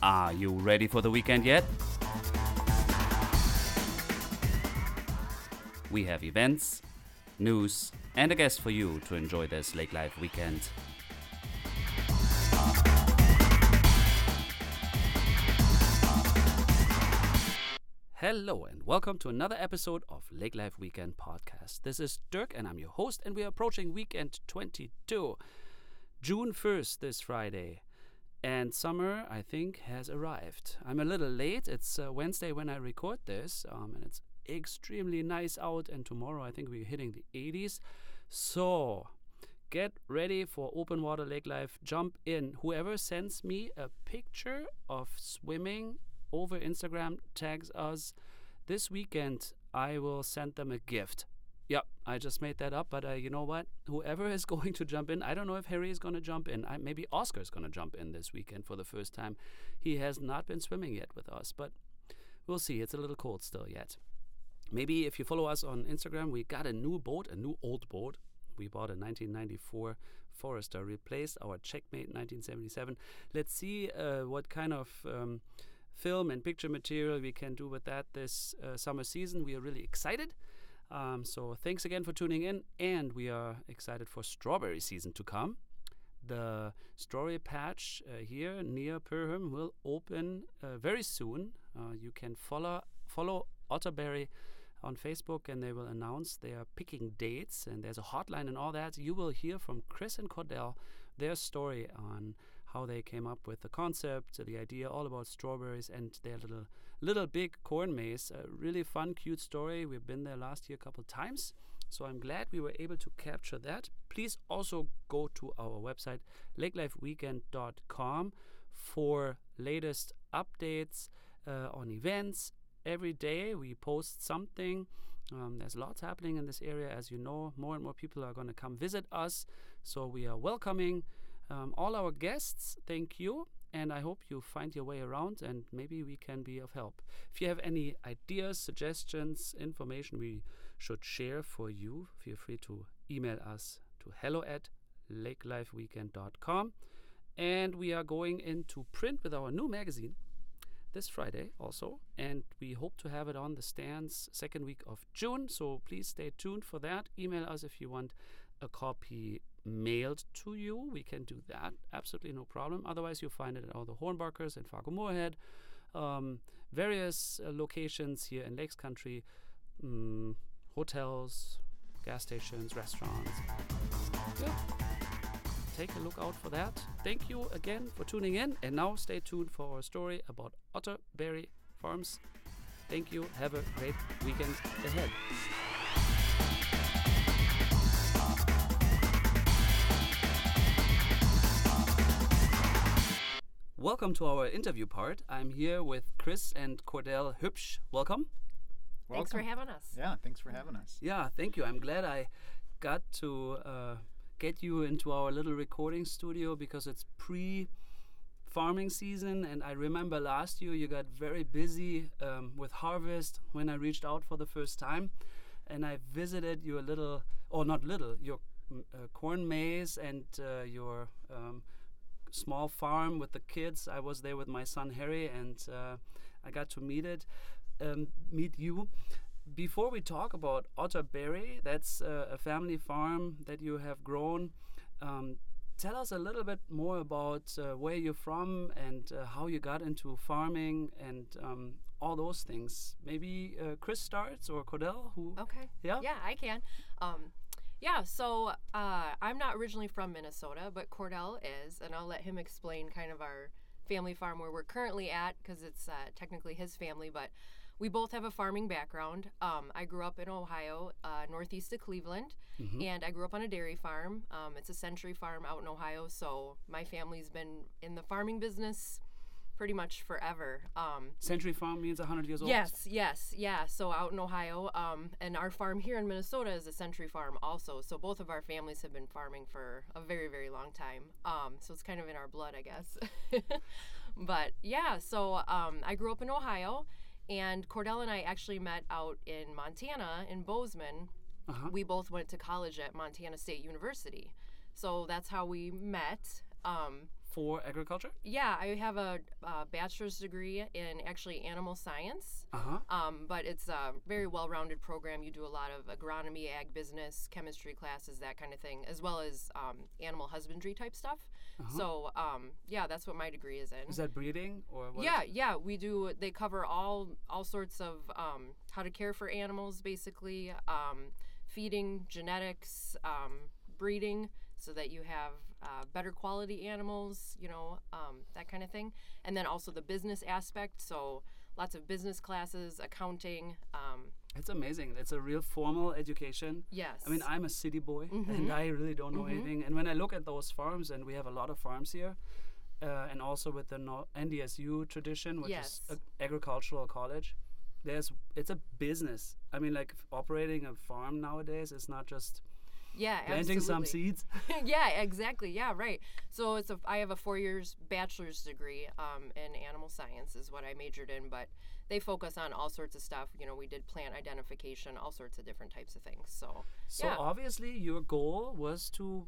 Are you ready for the weekend yet? We have events, news, and a guest for you to enjoy this Lake Life weekend. Hello, and welcome to another episode of Lake Life Weekend Podcast. This is Dirk, and I'm your host, and we are approaching weekend 22, June 1st, this Friday. And summer, I think, has arrived. I'm a little late. It's uh, Wednesday when I record this, um, and it's extremely nice out. And tomorrow, I think we're hitting the 80s. So, get ready for open water lake life. Jump in. Whoever sends me a picture of swimming over Instagram tags us this weekend. I will send them a gift. Yep, I just made that up, but uh, you know what? Whoever is going to jump in, I don't know if Harry is going to jump in. I, maybe Oscar is going to jump in this weekend for the first time. He has not been swimming yet with us, but we'll see. It's a little cold still yet. Maybe if you follow us on Instagram, we got a new boat, a new old boat. We bought a 1994 Forester, replaced our Checkmate 1977. Let's see uh, what kind of um, film and picture material we can do with that this uh, summer season. We are really excited. Um, so thanks again for tuning in, and we are excited for strawberry season to come. The strawberry patch uh, here near Perham will open uh, very soon. Uh, you can follow follow Otterberry on Facebook, and they will announce they are picking dates, and there's a hotline and all that. You will hear from Chris and Cordell their story on how they came up with the concept, the idea, all about strawberries and their little little big corn maze. A really fun, cute story. We've been there last year a couple times, so I'm glad we were able to capture that. Please also go to our website lakelifeweekend.com for latest updates uh, on events. Every day we post something. Um, there's lots happening in this area, as you know. More and more people are going to come visit us, so we are welcoming um, all our guests. Thank you, and I hope you find your way around, and maybe we can be of help. If you have any ideas, suggestions, information we should share for you, feel free to email us to hello at lakelifeweekend.com. And we are going into print with our new magazine this Friday also, and we hope to have it on the stands second week of June. So please stay tuned for that. Email us if you want a copy mailed to you. We can do that, absolutely no problem. Otherwise, you'll find it at all the Hornbachers and Fargo Moorhead, um, various uh, locations here in Lakes Country, um, hotels, gas stations, restaurants. Take a look out for that. Thank you again for tuning in, and now stay tuned for our story about Otterberry Farms. Thank you. Have a great weekend ahead. Welcome to our interview part. I'm here with Chris and Cordell Hübsch. Welcome. Thanks for having us. Yeah, thanks for having us. Yeah, thank you. I'm glad I got to uh, get you into our little recording studio because it's pre farming season and i remember last year you got very busy um, with harvest when i reached out for the first time and i visited your little or not little your uh, corn maze and uh, your um, small farm with the kids i was there with my son harry and uh, i got to meet it um, meet you before we talk about Otterberry, that's uh, a family farm that you have grown. Um, tell us a little bit more about uh, where you're from and uh, how you got into farming and um, all those things. Maybe uh, Chris starts or Cordell. Who? Okay. Yeah. Yeah, I can. Yeah, so uh, I'm not originally from Minnesota, but Cordell is, and I'll let him explain kind of our family farm where we're currently at because it's uh, technically his family, but we both have a farming background. Um, I grew up in Ohio, uh, northeast of Cleveland, Mhm. and I grew up on a dairy farm. Um, it's a century farm out in Ohio, so my family's been in the farming business pretty much forever. Um, Century Farm means 100 years old? Yes, yes, yeah. So out in Ohio, um, and our farm here in Minnesota is a century farm also. So both of our families have been farming for a very, very long time. Um, so it's kind of in our blood, I guess. but yeah, so um, I grew up in Ohio, and Cordell and I actually met out in Montana in Bozeman. Uh-huh. We both went to college at Montana State University. So that's how we met. Um, for agriculture? Yeah, I have a, uh bachelor's degree in actually animal science. Uh huh. Um, but it's a very well-rounded program. You do a lot of agronomy, ag business, chemistry classes, that kind of thing, as well as um, animal husbandry type stuff. Uh-huh. So um, yeah, that's what my degree is in. Is that breeding or what? yeah, yeah, we do. They cover all all sorts of um, how to care for animals, basically, um, feeding, genetics, um, breeding, so that you have uh, better quality animals, you know, um, that kind of thing, and then also the business aspect. So lots of business classes, accounting. Um, It's amazing. It's a real formal education. yes. I mean, I'm a city boy, Mm-hmm. and I really don't know anything. And when I look at those farms, and we have a lot of farms here, uh, and also with the no- NDSU tradition, which Yes. is a agricultural college, there's it's a business. I mean, like operating a farm nowadays is not just yeah, planting some seeds. yeah, exactly. Yeah, right. So it's a I have a four years bachelor's degree um, in animal science is what I majored in, but they focus on all sorts of stuff. You know, we did plant identification, all sorts of different types of things. So So yeah, obviously, your goal was to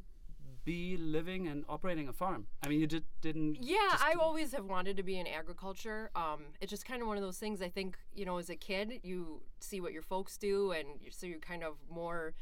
be living and operating a farm. I mean, you did didn't. yeah, I always have wanted to be in agriculture. Um, it's just kind of one of those things. I think you know, as a kid, you see what your folks do, and so you're kind of more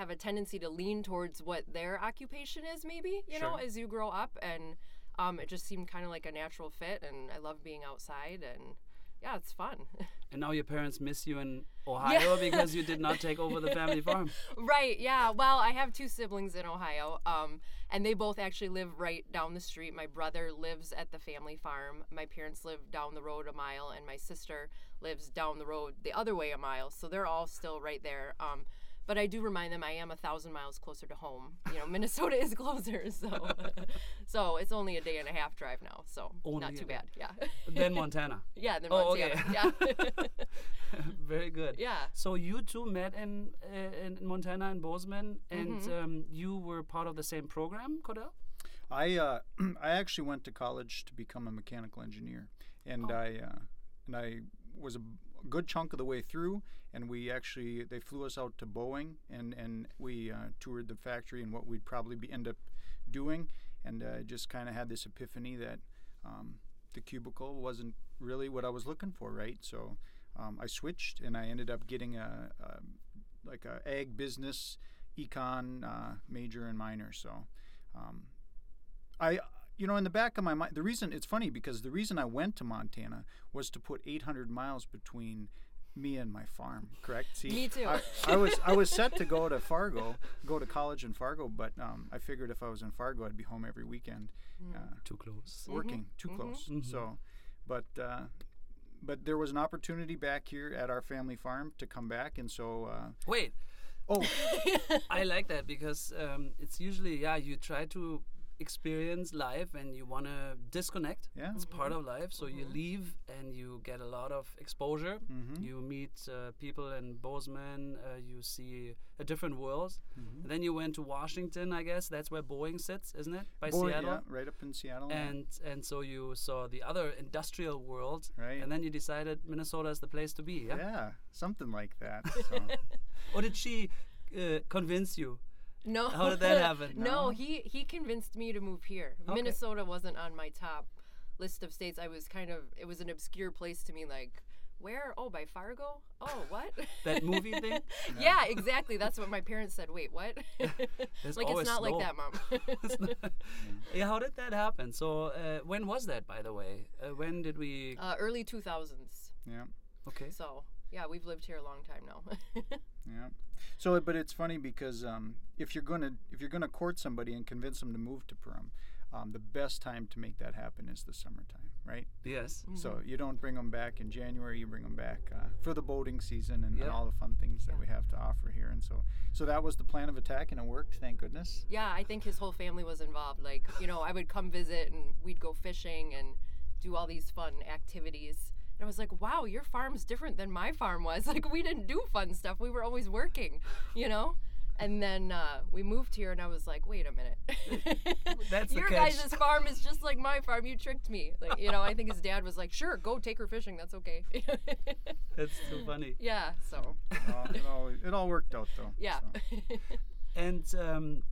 have a tendency to lean towards what their occupation is, maybe you know, as you grow up, and um, it just seemed kind of like a natural fit. And I love being outside, and yeah, it's fun. And now your parents miss you in Ohio because you did not take over the family farm. right? Yeah. Well, I have two siblings in Ohio, um, and they both actually live right down the street. My brother lives at the family farm. My parents live down the road a mile, and my sister lives down the road the other way a mile. So they're all still right there. Um, but I do remind them I am a thousand miles closer to home. You know, Minnesota is closer, so so it's only a day and a half drive now. So Only not too bad. Yeah. then Montana. yeah. Then Oh, Montana. okay. Yeah. Very good. yeah. So you two met in uh, in Montana and Bozeman, and Mm-hmm. um, you were part of the same program, Cordell. I uh, I actually went to college to become a mechanical engineer, and I uh, and I was a b- good chunk of the way through. And we actually they flew us out to Boeing, and and we uh, toured the factory and what we'd probably be end up doing. And I just kind of had this epiphany that um, the cubicle wasn't really what I was looking for, right? So um, I switched, and I ended up getting a, a like a ag business econ uh, major and minor. So. Um, I, you know, in the back of my mind, the reason it's funny because the reason I went to Montana was to put 800 miles between me and my farm. Correct? See, Me too. I, I was I was set to go to Fargo, go to college in Fargo, but um, I figured if I was in Fargo, I'd be home every weekend, uh, Too close. working too close. So, but. Uh, but there was an opportunity back here at our family farm to come back, and so uh, Wait, oh, I like that because um, it's usually yeah you try to experience life and you want to disconnect. Yeah. it's part of life. So you leave and you get a lot of exposure. Mm-hmm. You meet uh, people in Bozeman. Uh, you see a different world. Mm-hmm. Then you went to Washington. I guess that's where Boeing sits, isn't it? By boy, Seattle. yeah, right up in Seattle. And and so you saw the other industrial world, Right. and then you decided Minnesota is the place to be. Yeah. Yeah, something like that. So. Or did she uh, convince you? No. How did that happen? no, No? he he convinced me to move here. Okay. Minnesota wasn't on my top list of states. I was kind of it was an obscure place to me like where? Oh, by Fargo? Oh, what? That movie thing? yeah, exactly. That's what my parents said. Wait, what? There's like it's not snow. like that, mom. It's not- yeah, how did that happen? So, uh, when was that, by the way? Uh, when did we? uh, early 2000s. Yeah, Okay. So, yeah, we've lived here a long time now. yeah. So, but it's funny because um, if you're gonna if you're gonna court somebody and convince them to move to Perham, um, the best time to make that happen is the summertime, right? Yes. So you don't bring them back in January. You bring them back uh, for the boating season and, Yeah. and all the fun things that Yeah. we have to offer here. And so, so that was the plan of attack, and it worked. Thank goodness. yeah, I think his whole family was involved. Like, you know, I would come visit and we'd go fishing and do all these fun activities. And I was like, wow, your farm's different than my farm was. Like, we didn't do fun stuff. We were always working, you know? And then uh, we moved here, and I was like, wait a minute. That's Your catch. guys' farm is just like my farm. You tricked me. Like, you know, I think his dad was like, sure, go take her fishing. That's okay. That's too funny. yeah, so, Uh, it, all, it all worked out though. yeah. so. And um,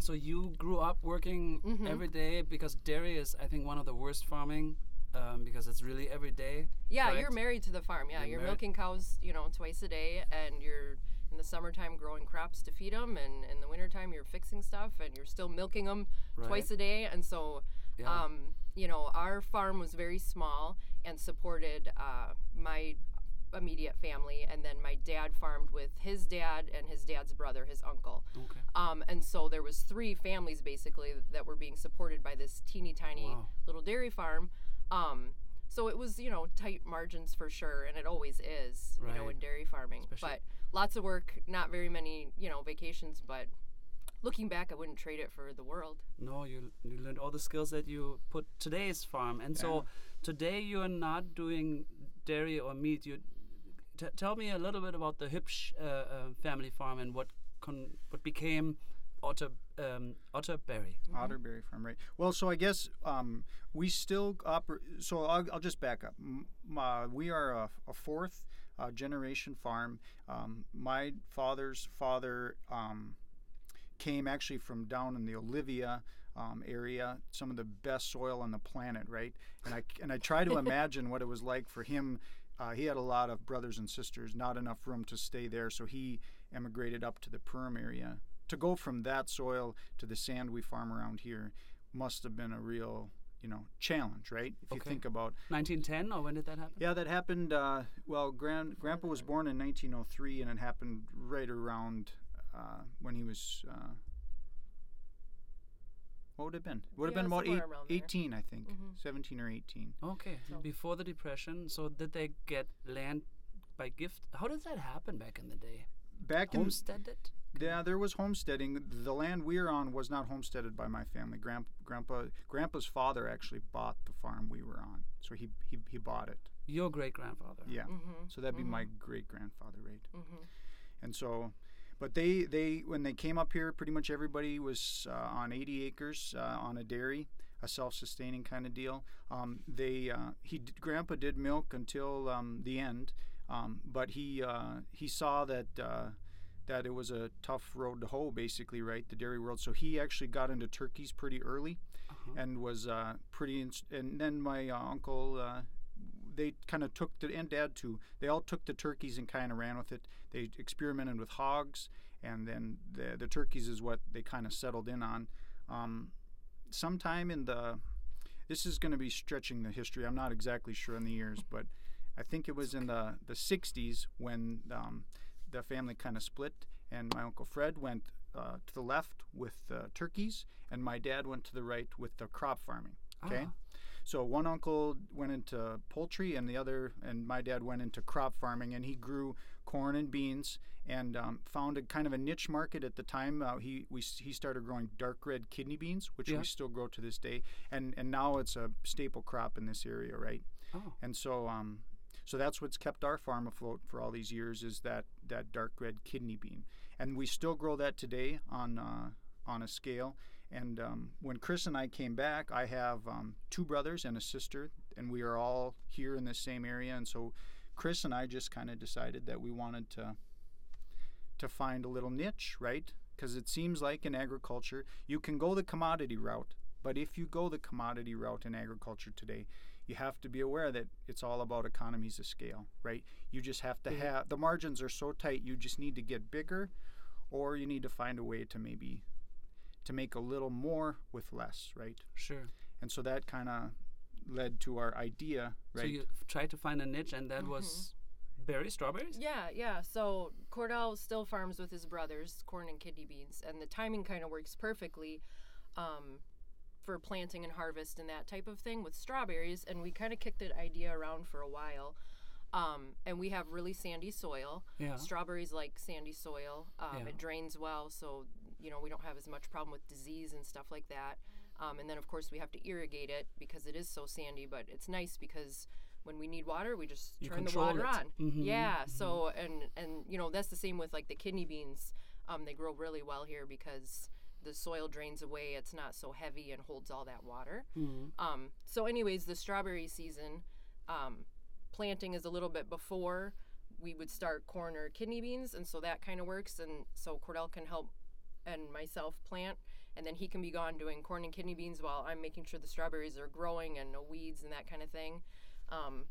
So you grew up working Mm-hmm. every day because dairy is, I think, one of the worst farming um, because it's really every day. Yeah, correct? you're married to the farm. Yeah, You're you're, milking cows, you know, twice a day, and you're in the summertime growing crops to feed them, and in the wintertime you're fixing stuff, and you're still milking them twice a day. And so, Yeah. um, you know, our farm was very small and supported uh, my immediate family, and then my dad farmed with his dad and his dad's brother, his uncle. Okay. Um, and so there was three families basically that were being supported by this teeny tiny Wow. little dairy farm. Um, so it was, you know, tight margins for sure, and it always is, you know, in dairy farming. Especially- But lots of work, not very many, you know, vacations. But looking back, I wouldn't trade it for the world. No, you you learned all the skills that you put today's farm, and so today you are not doing dairy or meat. You t- tell me a little bit about the Hübsch uh, uh, family farm and what con- what became Otter um, Otterberry. Otterberry Farm, right? Well, so I guess um, we still operate. So I'll, I'll just back up. M- uh, we are a, a fourth uh, generation farm. Um, my father's father um, came actually from down in the Olivia um, area, some of the best soil on the planet, right? And I and I try to imagine what it was like for him. Uh, he had a lot of brothers and sisters, not enough room to stay there, so he emigrated up to the Perham area. To go from that soil to the sand we farm around here must have been a real, you know, challenge, right? If you think about 1910, or when did that happen? yeah, that happened. Uh, well, Grand, Grandpa was born in 1903, and it happened right around uh, when he was. Uh, what would it have been? Would have been about eight, 18, I think. Mhm. 17 or 18. Okay, So- before the depression. So did they get land by gift? How did that happen back in the day? Back in Homesteaded? Yeah, there was homesteading. The land we're on was not homesteaded by my family. Grand, grandpa, Grandpa's father actually bought the farm we were on, so he he, he bought it. Your great grandfather. Yeah, Mm-hmm. so that'd be my great grandfather, right? Mm-hmm. And so, but they they when they came up here, pretty much everybody was uh, on 80 acres uh, on a dairy, a self-sustaining kind of deal. Um, they uh, he d- Grandpa did milk until um, the end, um, but he uh, he saw that. That it was a tough road to hoe, basically, right? The dairy world. So he actually got into turkeys pretty early, Uh-huh. and was uh, pretty. And then my uh, uncle, uh, they kind of took the and dad too. They all took the turkeys and kind of ran with it. They experimented with hogs, and then the the turkeys is what they kind of settled in on. Um, sometime in the, this is going to be stretching the history. I'm not exactly sure on the years, but I think it was in the the 60s when um, the family kind of split, and my uncle Fred went uh, to the left with the turkeys, and my dad went to the right with the crop farming. Okay. Ah. So one uncle went into poultry, and the other, and my dad went into crop farming, and he grew corn and beans, and um, found a kind of a niche market at the time. Uh, he we he started growing dark red kidney beans, which Yeah. we still grow to this day, and and now it's a staple crop in this area, right? Oh. And so um, so that's what's kept our farm afloat for all these years is that that dark red kidney bean, and we still grow that today on uh, on a scale. And um, when Chris and I came back, I have um, two brothers and a sister, and we are all here in this same area. And so Chris and I just kind of decided that we wanted to to find a little niche, right? Because it seems like in agriculture, you can go the commodity route, but if you go the commodity route in agriculture today, you have to be aware that it's all about economies of scale, right? You just have to Mhm. have the margins are so tight, you just need to get bigger, or you need to find a way to maybe to make a little more with less, right? Sure. And so that kind of led to our idea, right? So you f- tried to find a niche, and that was berry strawberries. Yeah, yeah. So Cordell still farms with his brothers, corn and kidney beans, and the timing kind of works perfectly um, for planting and harvest and that type of thing with strawberries. And we kind of kicked that idea around for a while. Um, and we have really sandy soil. Yeah. Strawberries like sandy soil. Um, Yeah. It drains well, so you know we don't have as much problem with disease and stuff like that. Um, and then of course we have to irrigate it because it is so sandy. But it's nice because when we need water, we just You turn the water it. on. Mhm, Yeah. So and and you know that's the same with like the kidney beans. Um, they grow really well here because the soil drains away. It's not so heavy and holds all that water. Mhm. Um, so, anyways, the strawberry season um, planting is a little bit before we would start corn or kidney beans, and so that kind of works. And so Cordell can help and myself plant, and then he can be gone doing corn and kidney beans while I'm making sure the strawberries are growing and no weeds and that kind of thing. Um,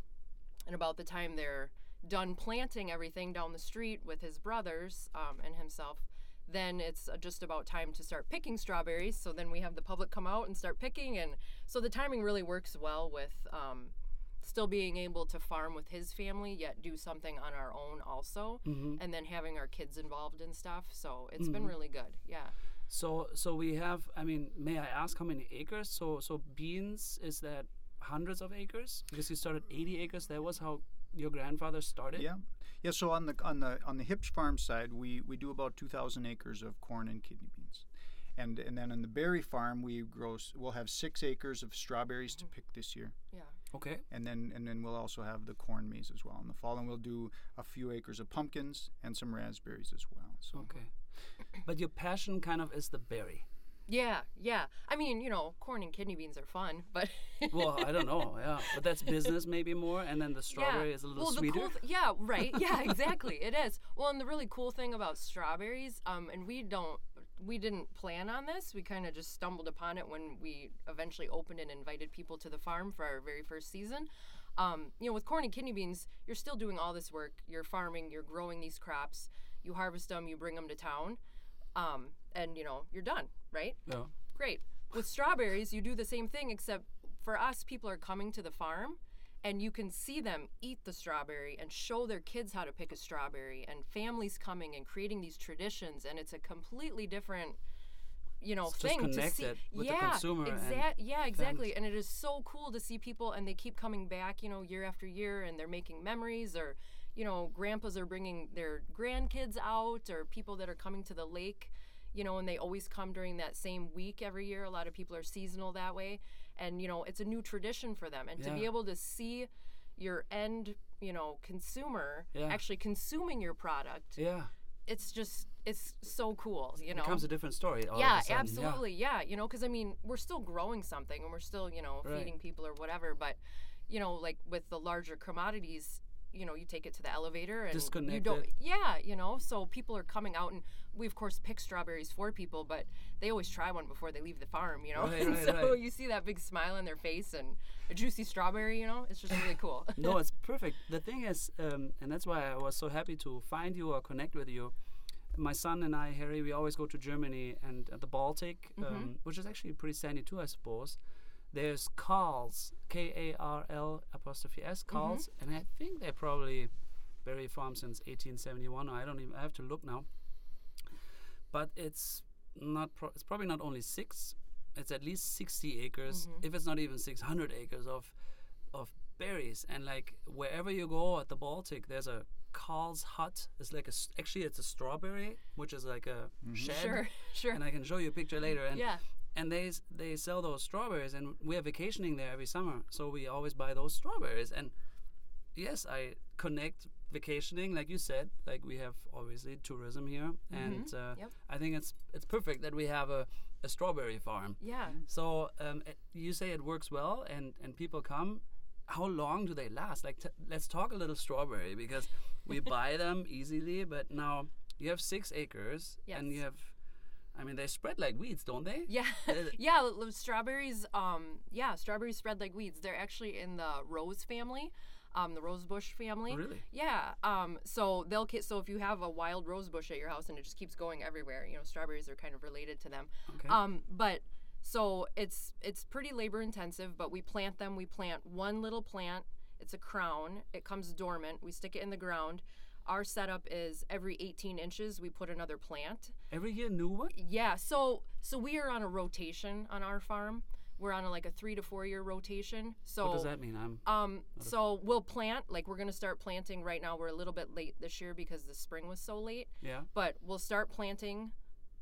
and about the time they're done planting everything down the street with his brothers um, and himself, then it's uh, just about time to start picking strawberries. So then we have the public come out and start picking, and so the timing really works well with um, still being able to farm with his family, yet do something on our own also, and then having our kids involved and stuff. So it's been really good. Yeah. So so we have. I mean, may I ask how many acres? So so beans is that hundreds of acres? Because you started 80 acres. That was how your grandfather started. Yeah, yeah. So on the on the on the Hips Farm side, we we do about two thousand acres of corn and kidney beans, and and then on the berry farm, we grow. We'll have six acres of strawberries to mm-hmm. pick this year, Yeah. Okay. and then and then we'll also have the corn maze as well in the fall, and we'll do a few acres of pumpkins and some raspberries as well. So Okay. But your passion kind of is the berry. Yeah, yeah. I mean, you know, corn and kidney beans are fun, but Well, I don't know. Yeah, but that's business maybe more, and then the strawberry yeah. is a little well, sweeter. The cool th- yeah, right. Yeah, exactly. it is. Well, and the really cool thing about strawberries, um, and we don't, we didn't plan on this. We kind of just stumbled upon it when we eventually opened and invited people to the farm for our very first season. Um, you know, with corn and kidney beans, you're still doing all this work. You're farming, you're growing these crops, you harvest them, you bring them to town, um, and you know, you're done, right? yeah. Great. With strawberries, you do the same thing, except for us, people are coming to the farm and you can see them eat the strawberry and show their kids how to pick a strawberry, and families coming and creating these traditions, and it's a completely different. You know, It's just thing to see. connected with the yeah, and. Yeah, exactly. And it is so cool to see people, and they keep coming back. You know, year after year, and they're making memories, or you know, grandpas are bringing their grandkids out, or people that are coming to the lake you know, and they always come during that same week every year. A lot of people are seasonal that way. And, you know, it's a new tradition for them. And to be able to see your end, you know, consumer Yeah. actually consuming your product, Yeah. it's just, it's so cool, you know? It becomes a different story. yeah, absolutely. Yeah. You know, because I mean, we're still growing something and we're still, you know, Right. feeding people or whatever. But, you know, like with the larger commodities, you know, you take it to the elevator and you don't. Yeah, you know, so people are coming out and we of course pick strawberries for people, but they always try one before they leave the farm, you know. Right, right, so right. you see that big smile on their face and a juicy strawberry, you know, it's just really cool. no, it's perfect. The thing is, um, and that's why I was so happy to find you or connect with you. My son and I, Harry, we always go to Germany and at the Baltic, Mm-hmm. um, which is actually pretty sandy too, I suppose. There's Karl's, K A R L apostrophe S, Mm-hmm. Karl's, and I think they're probably berry farm since 1871. I don't even. I have to look now. But it's not. Pro- it's probably not only six. It's at least 60 acres, Mm-hmm. if it's not even 600 acres of of berries. And like wherever you go at the Baltic, there's a Karl's hut. It's like a actually it's a strawberry, which is like a shed. sure, sure. And I can show you a picture later. And yeah. and they they sell those strawberries, and we're vacationing there every summer, so we always buy those strawberries. And yes, I connect vacationing, like you said, like we have obviously tourism here, and uh, Mm-hmm. Yep. I think it's it's perfect that we have a, a strawberry farm. Yeah. So um, it, you say it works well, and and people come. How long do they last? Like, t- let's talk a little strawberry because we buy them easily, but now you have six acres, and you have. I mean, they spread like weeds, don't they? Yeah, Uh, yeah. Strawberries, um, yeah, strawberries spread like weeds. They're actually in the rose family, um, the rose bush family. Really? Yeah. Um, so they'll so if you have a wild rose bush at your house and it just keeps going everywhere, you know, strawberries are kind of related to them. Okay. Um, but so it's it's pretty labor intensive, but we plant them. We plant one little plant. It's a crown. It comes dormant. We stick it in the ground. Our setup is every 18 inches we put another plant. Every year, new one. Yeah, so so we are on a rotation on our farm. We're on a, like a three to four year rotation. So What does that mean? I'm um so we'll plant like we're gonna start planting right now. We're a little bit late this year because the spring was so late. yeah. But we'll start planting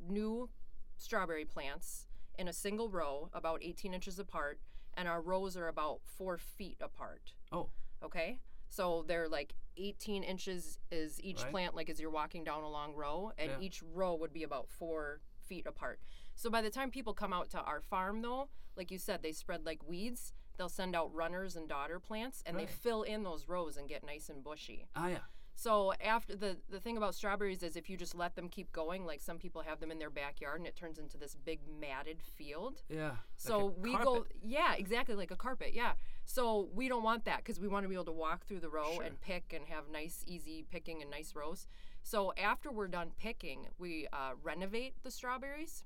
new strawberry plants in a single row, about 18 inches apart, and our rows are about four feet apart. Oh, Okay, so they're like 18 inches is each Right. plant, like as you're walking down a long row, and Yeah. each row would be about four feet apart. So by the time people come out to our farm, though, like you said, they spread like weeds. They'll send out runners and daughter plants, and Right. they fill in those rows and get nice and bushy. ah, yeah. So after the the thing about strawberries is if you just let them keep going, like some people have them in their backyard and it turns into this big matted field. Yeah. So like we go, yeah, exactly like a carpet, yeah. So we don't want that because we want to be able to walk through the row Sure. and pick and have nice, easy picking and nice rows. So after we're done picking, we uh, renovate the strawberries.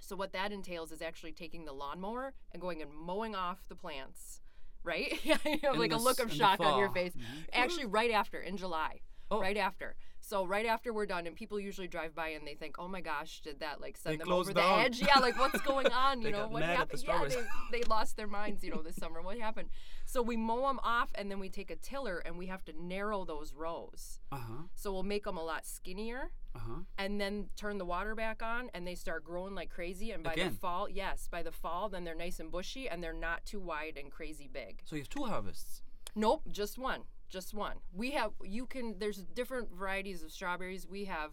So what that entails is actually taking the lawnmower and going and mowing off the plants, right? you have like a look of shock on your face. Actually, right after in July. Oh. Right after. So right after we're done, and people usually drive by and they think, "Oh my gosh, did that like send They them over the edge? Yeah, like what's going on? You know what happened? Yeah, they, they lost their minds, you know, this summer. What happened? So we mow them off, and then we take a tiller and we have to narrow those rows. Uh huh. So we'll make them a lot skinnier, Uh huh. and then turn the water back on, and they start growing like crazy. And by Again? the fall, yes, by the fall, then they're nice and bushy, and they're not too wide and crazy big. So you have two harvests. Nope, just one. Just one. We have you can there's different varieties of strawberries. We have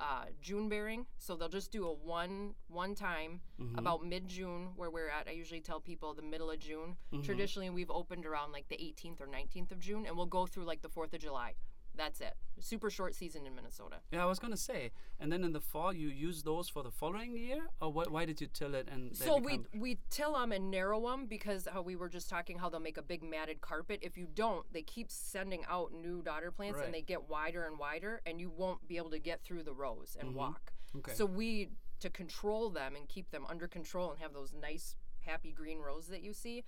uh, June bearing, so they'll just do a one one time Mm-hmm. about mid June where we're at. I usually tell people the middle of June. Mm-hmm. Traditionally, we've opened around like the 18th or 19th of June, and we'll go through like the 4th of July. That's it. Super short season in Minnesota. Yeah, I was gonna say. And then in the fall, you use those for the following year, or wh- why did you till it and? So we we till them and narrow them because how we were just talking how they'll make a big matted carpet. If you don't, they keep sending out new daughter plants Right. and they get wider and wider, and you won't be able to get through the rows and walk. Mm-hmm. Okay. So we to control them and keep them under control and have those nice happy green rows that you see.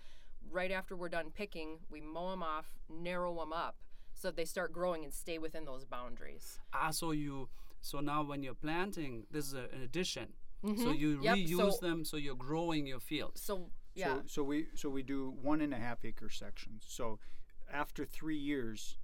Right after we're done picking, we mow them off, narrow them up, so that they start growing and stay within those boundaries. ah, so you so now when you're planting, this is a, an addition. So you Mm-hmm. Yep, reuse so- them, so you're growing your field. So yeah, So, so we so we do one and a half acre sections. So after three years,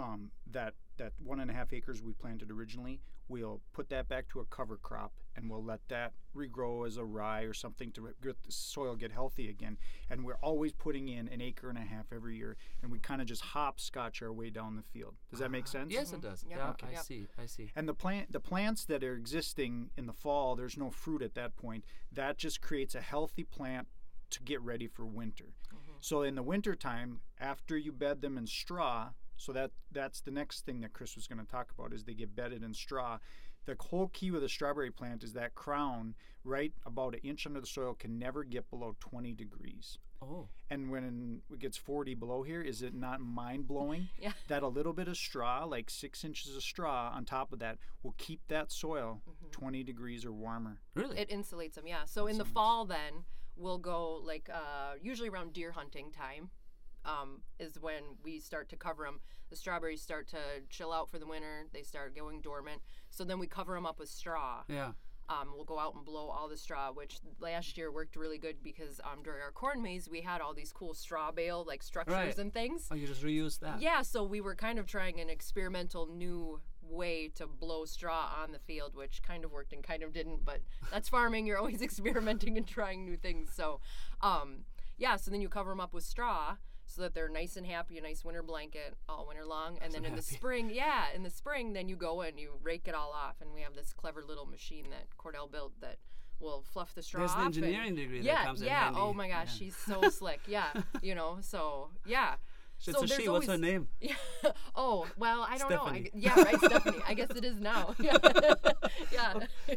um, that that one and a half acres we planted originally, we'll put that back to a cover crop, and we'll let that regrow as a rye or something to re- get the soil get healthy again. And we're always putting in an acre and a half every year, and we kind of just hopscotch our way down the field. Does that make ah, sense? Yes, it mm-hmm. does. Yep. Yeah, Okay. I Yep. see. I see. And the plant, the plants that are existing in the fall, there's no fruit at that point. That just creates a healthy plant to get ready for winter. Mm-hmm. So in the winter time, after you bed them in straw, so that that's the next thing that Chris was going to talk about is they get bedded in straw. The whole key with a strawberry plant is that crown, right about an inch under the soil, can never get below 20 degrees. Oh, And when it gets 40 below here, is it not mind blowing? Yeah. That a little bit of straw, like six inches of straw on top of that, will keep that soil 20 degrees or warmer. really? It insulates them, yeah. So in the fall, then we'll go like uh, usually around deer hunting time um, is when we start to cover them. The strawberries start to chill out for the winter. They start going dormant. So then we cover them up with straw. yeah. Um, we'll go out and blow all the straw, which last year worked really good because um, during our corn maze we had all these cool straw bale like structures Right. and things. Oh, you just reuse that. Yeah, so we were kind of trying an experimental new way to blow straw on the field, which kind of worked and kind of didn't. But that's farming; you're always experimenting and trying new things. So, um, yeah. So then you cover them up with straw so that they're nice and happy, a nice winter blanket all winter long. And then in the spring, yeah, in the spring, then you go and you rake it all off. And we have this clever little machine that Cordell built that will fluff the straw There's and- engineering degree that yeah, comes in yeah. Oh my gosh, Yeah. she's so slick. Yeah, you know. So yeah. It's so a she. What's her name? yeah. Oh well, I don't know. I, yeah, right, Stephanie. I guess it is now. Yeah. yeah.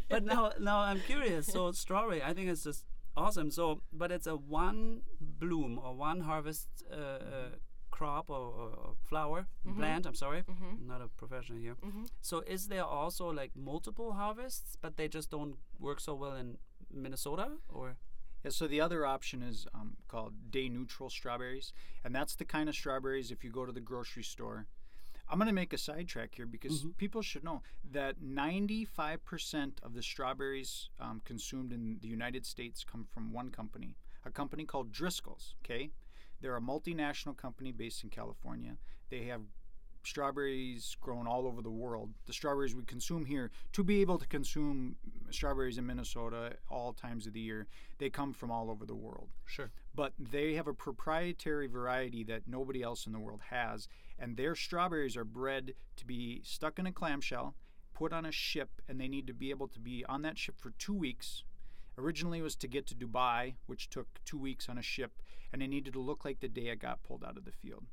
but now, now I'm curious. So strawberry, I think it's just awesome. So, but it's a one bloom or one harvest uh, uh, crop or, or, or flower Mm-hmm. plant. I'm sorry, I'm not a professional here. So, is there also like multiple harvests, but they just don't work so well in Minnesota, or? Yeah, so the other option is um, called day neutral strawberries, and that's the kind of strawberries if you go to the grocery store. I'm going to make a sidetrack here because people should know that 95% of the strawberries um, consumed in the United States come from one company, a company called Driscoll's. Okay, they're a multinational company based in California. They have strawberries grown all over the world. The strawberries we consume here, to be able to consume strawberries in Minnesota all times of the year, they come from all over the world. Sure. But they have a proprietary variety that nobody else in the world has, and their strawberries are bred to be stuck in a clamshell, put on a ship, and they need to be able to be on that ship for two weeks. Originally, it was to get to Dubai, which took two weeks on a ship, and it needed to look like the day it got pulled out of the field.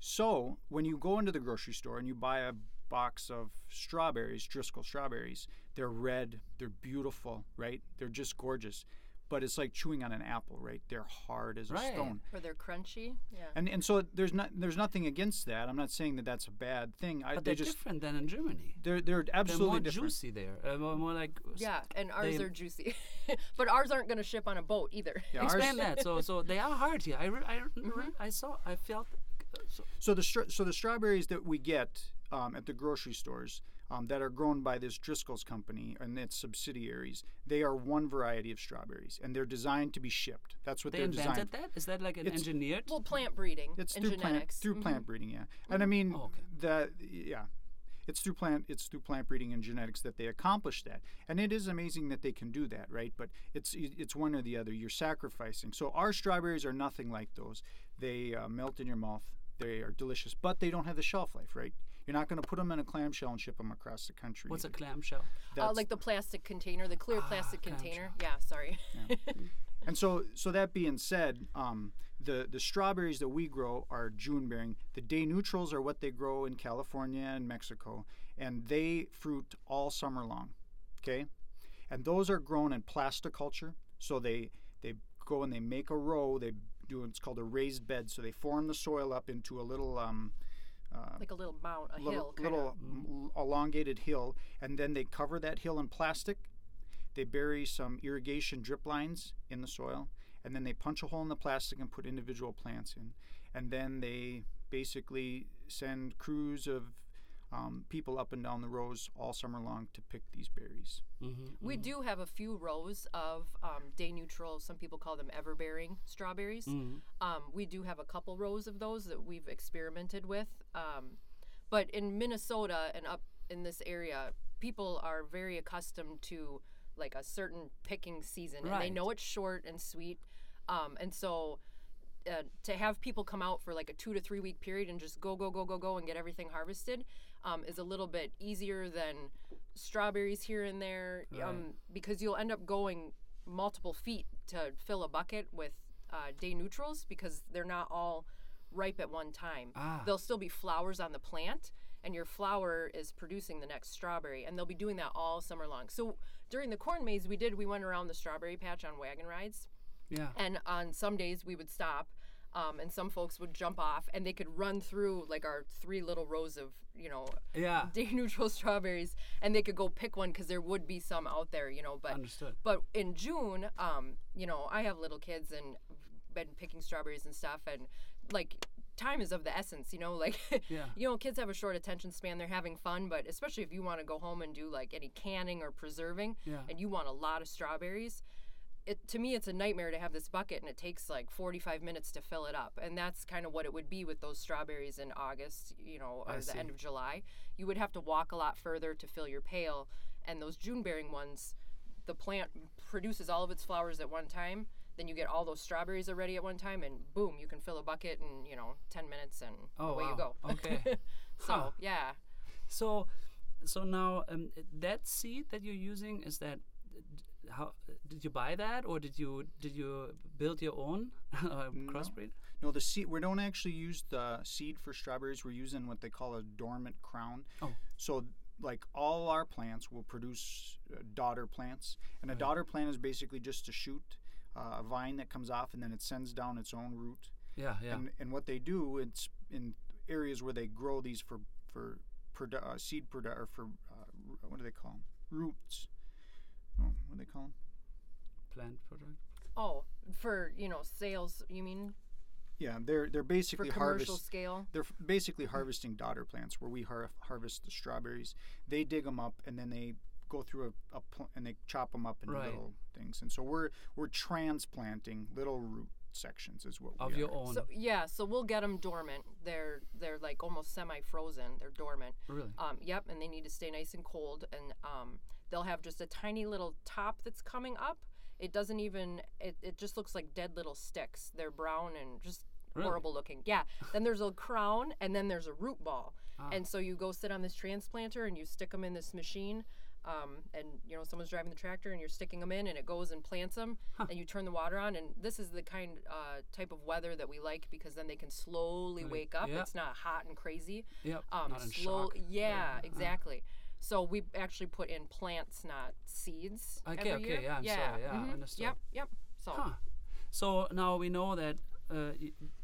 So when you go into the grocery store and you buy a box of strawberries, Driscoll strawberries, they're red, they're beautiful, right? They're just gorgeous. But it's like chewing on an apple, right? They're hard as a Right. stone. Or they're crunchy. Yeah. And and so there's not there's nothing against that. I'm not saying that that's a bad thing. I, But they they're just different than in Germany. they're they're absolutely They're more different. juicy there. Uh, more, more like. Yeah, and ours they- are juicy, but ours aren't going to ship on a boat either. Yeah, ours- Explain that. So so they are hard here. I re- I, re- Mm-hmm. I saw I felt. So, So the so the strawberries that we get um, at the grocery stores um, that are grown by this Driscoll's company and its subsidiaries, they are one variety of strawberries, and they're designed to be shipped. That's what they they're invented designed. that. Is that like an It's- engineered? Well, plant breeding It's and through plant genetics. through Mhm. plant breeding, yeah. And I mean Oh, okay. that yeah. It's through plant it's through plant breeding and genetics that they accomplish that. And it is amazing that they can do that, right? But it's it's one or the other. You're sacrificing. So our strawberries are nothing like those. They uh, melt in your mouth. They are delicious, but they don't have the shelf life, right? You're not going to put them in a clamshell and ship them across the country. What's a either. clamshell? Uh, like the plastic container, the clear Ah, plastic clamshell. container. Yeah, sorry. And so, so that being said, um, the the strawberries that we grow are June bearing. The day neutrals are what they grow in California and Mexico, and they fruit all summer long. Okay, and those are grown in plasticulture. So they they go and they make a row. They do what's called a raised bed. So they form the soil up into a little um, uh, like a little mount, a little, hill. Little m- elongated hill, and then they cover that hill in plastic. They bury some irrigation drip lines in the soil, and then they punch a hole in the plastic and put individual plants in. And then they basically send crews of um, people up and down the rows all summer long to pick these berries. Mm-hmm. We do have a few rows of um, day neutral. Some people call them everbearing strawberries. Mm-hmm. Um, we do have a couple rows of those that we've experimented with. Um, but in Minnesota and up in this area, people are very accustomed to like a certain picking season, and they know it's short and sweet. Um, and so uh, to have people come out for like a two to three week period and just go go go go go and get everything harvested um, is a little bit easier than strawberries here and there um, because you'll end up going multiple feet to fill a bucket with uh, day neutrals because they're not all ripe at one time Ah. there'll still be flowers on the plant and your flower is producing the next strawberry and they'll be doing that all summer long so during the corn maze we did we went around the strawberry patch on wagon rides Yeah. and on some days we would stop um, and some folks would jump off and they could run through like our three little rows of you know Yeah. day neutral strawberries and they could go pick one because there would be some out there you know but Understood. but in june um, you know i have little kids and been picking strawberries and stuff and like time is of the essence you know like Yeah. you know kids have a short attention span they're having fun but especially if you want to go home and do like any canning or preserving Yeah. and you want a lot of strawberries it, to me it's a nightmare to have this bucket and it takes like 45 minutes to fill it up and that's kind of what it would be with those strawberries in august you know or I the see. end of july you would have to walk a lot further to fill your pail and those june bearing ones the plant produces all of its flowers at one time then you get all those strawberries already at one time and boom you can fill a bucket in you know 10 minutes and Oh, away you go Okay. so Huh. yeah So, so now um, that seed that you're using is that how did you buy that or did you did you build your own uh, crossbreed? No, the seed. We don't actually use the seed for strawberries. We're using what they call a dormant crown. Oh. So, like all our plants will produce uh, daughter plants, and a Right. daughter plant is basically just a shoot, uh, a vine that comes off, and then it sends down its own root. Yeah, yeah. And and what they do, it's in areas where they grow these for for produ- uh, seed produ- or for uh, what do they call them? Roots. Oh, what do they call them? Plant product. oh for you know sales you mean Yeah, they're they're basically for basically commercial harvest. scale They're f- basically harvesting daughter plants where we har- harvest the strawberries. They dig them up and then they go through a, a pl- and they chop them up into Right. little things. And so we're we're transplanting little root sections is what Of we your are. own. So yeah, so we'll get them dormant. They're they're like almost semi-frozen. They're dormant. really? Um, yep, and they need to stay nice and cold. And um, they'll have just a tiny little top that's coming up. It doesn't even. It, it just looks like dead little sticks. They're brown and just Really? horrible looking. Yeah. then there's a crown, and then there's a root ball. Ah. And so you go sit on this transplanter and you stick them in this machine. um, and you know someone's driving the tractor and you're sticking them in and it goes and plants them and you turn the water on and this is the kind uh, type of weather that we like because then they can slowly wake up yeah. it's not hot and crazy Yep. um, Not in slow shock. yeah exactly so we actually put in plants not seeds Okay, okay, year. yeah, I'm yeah sorry, yeah, mhm, understood. yep yep so Huh. So now we know that uh,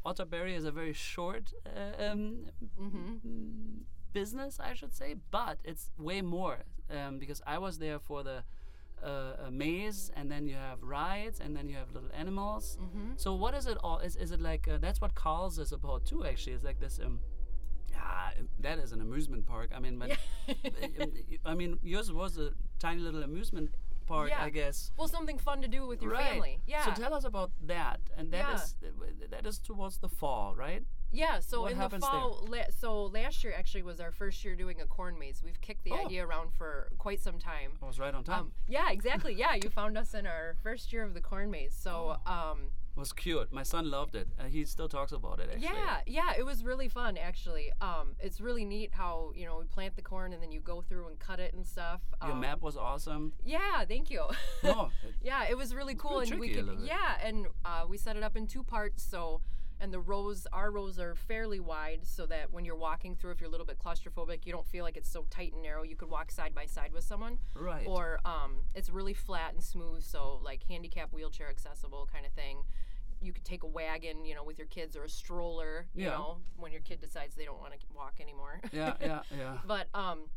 Otterberry is a very short uh, um, Mm-hmm. mm, business, I should say, but it's way more um, because I was there for the uh, uh, maze, and then you have rides, and then you have little animals. Mm-hmm. So what is it all? Is, is it like uh, that's what Karl's is about too? Actually, it's like this. Um, yeah, that is an amusement park. I mean, but I mean, yours was a tiny little amusement park, Yeah. I guess. well something fun to do with your family yeah So tell us about that, and that Yeah. is that is towards the fall, right? Yeah, so What in the fall, la- so last year actually was our first year doing a corn maze. We've kicked the Oh. idea around for quite some time. I was right on time. Um, yeah, exactly. Yeah, you found us in our first year of the corn maze. So, Oh. um, was cute. My son loved it. Uh, he still talks about it. Actually. yeah, yeah, it was really fun actually. Um, it's really neat how you know we plant the corn and then you go through and cut it and stuff. Your Um, map was awesome. Yeah, thank you. No, it- yeah, it was really cool, and we could yeah, and uh, we set it up in two parts. So, and the rows, our rows are fairly wide, so that when you're walking through, if you're a little bit claustrophobic, you don't feel like it's so tight and narrow. You could walk side by side with someone, right. or um, it's really flat and smooth, so like handicap wheelchair accessible kind of thing. You could take a wagon, you know, with your kids or a stroller, you Yeah. know, when your kid decides they don't want to walk anymore. yeah, yeah, yeah. But um,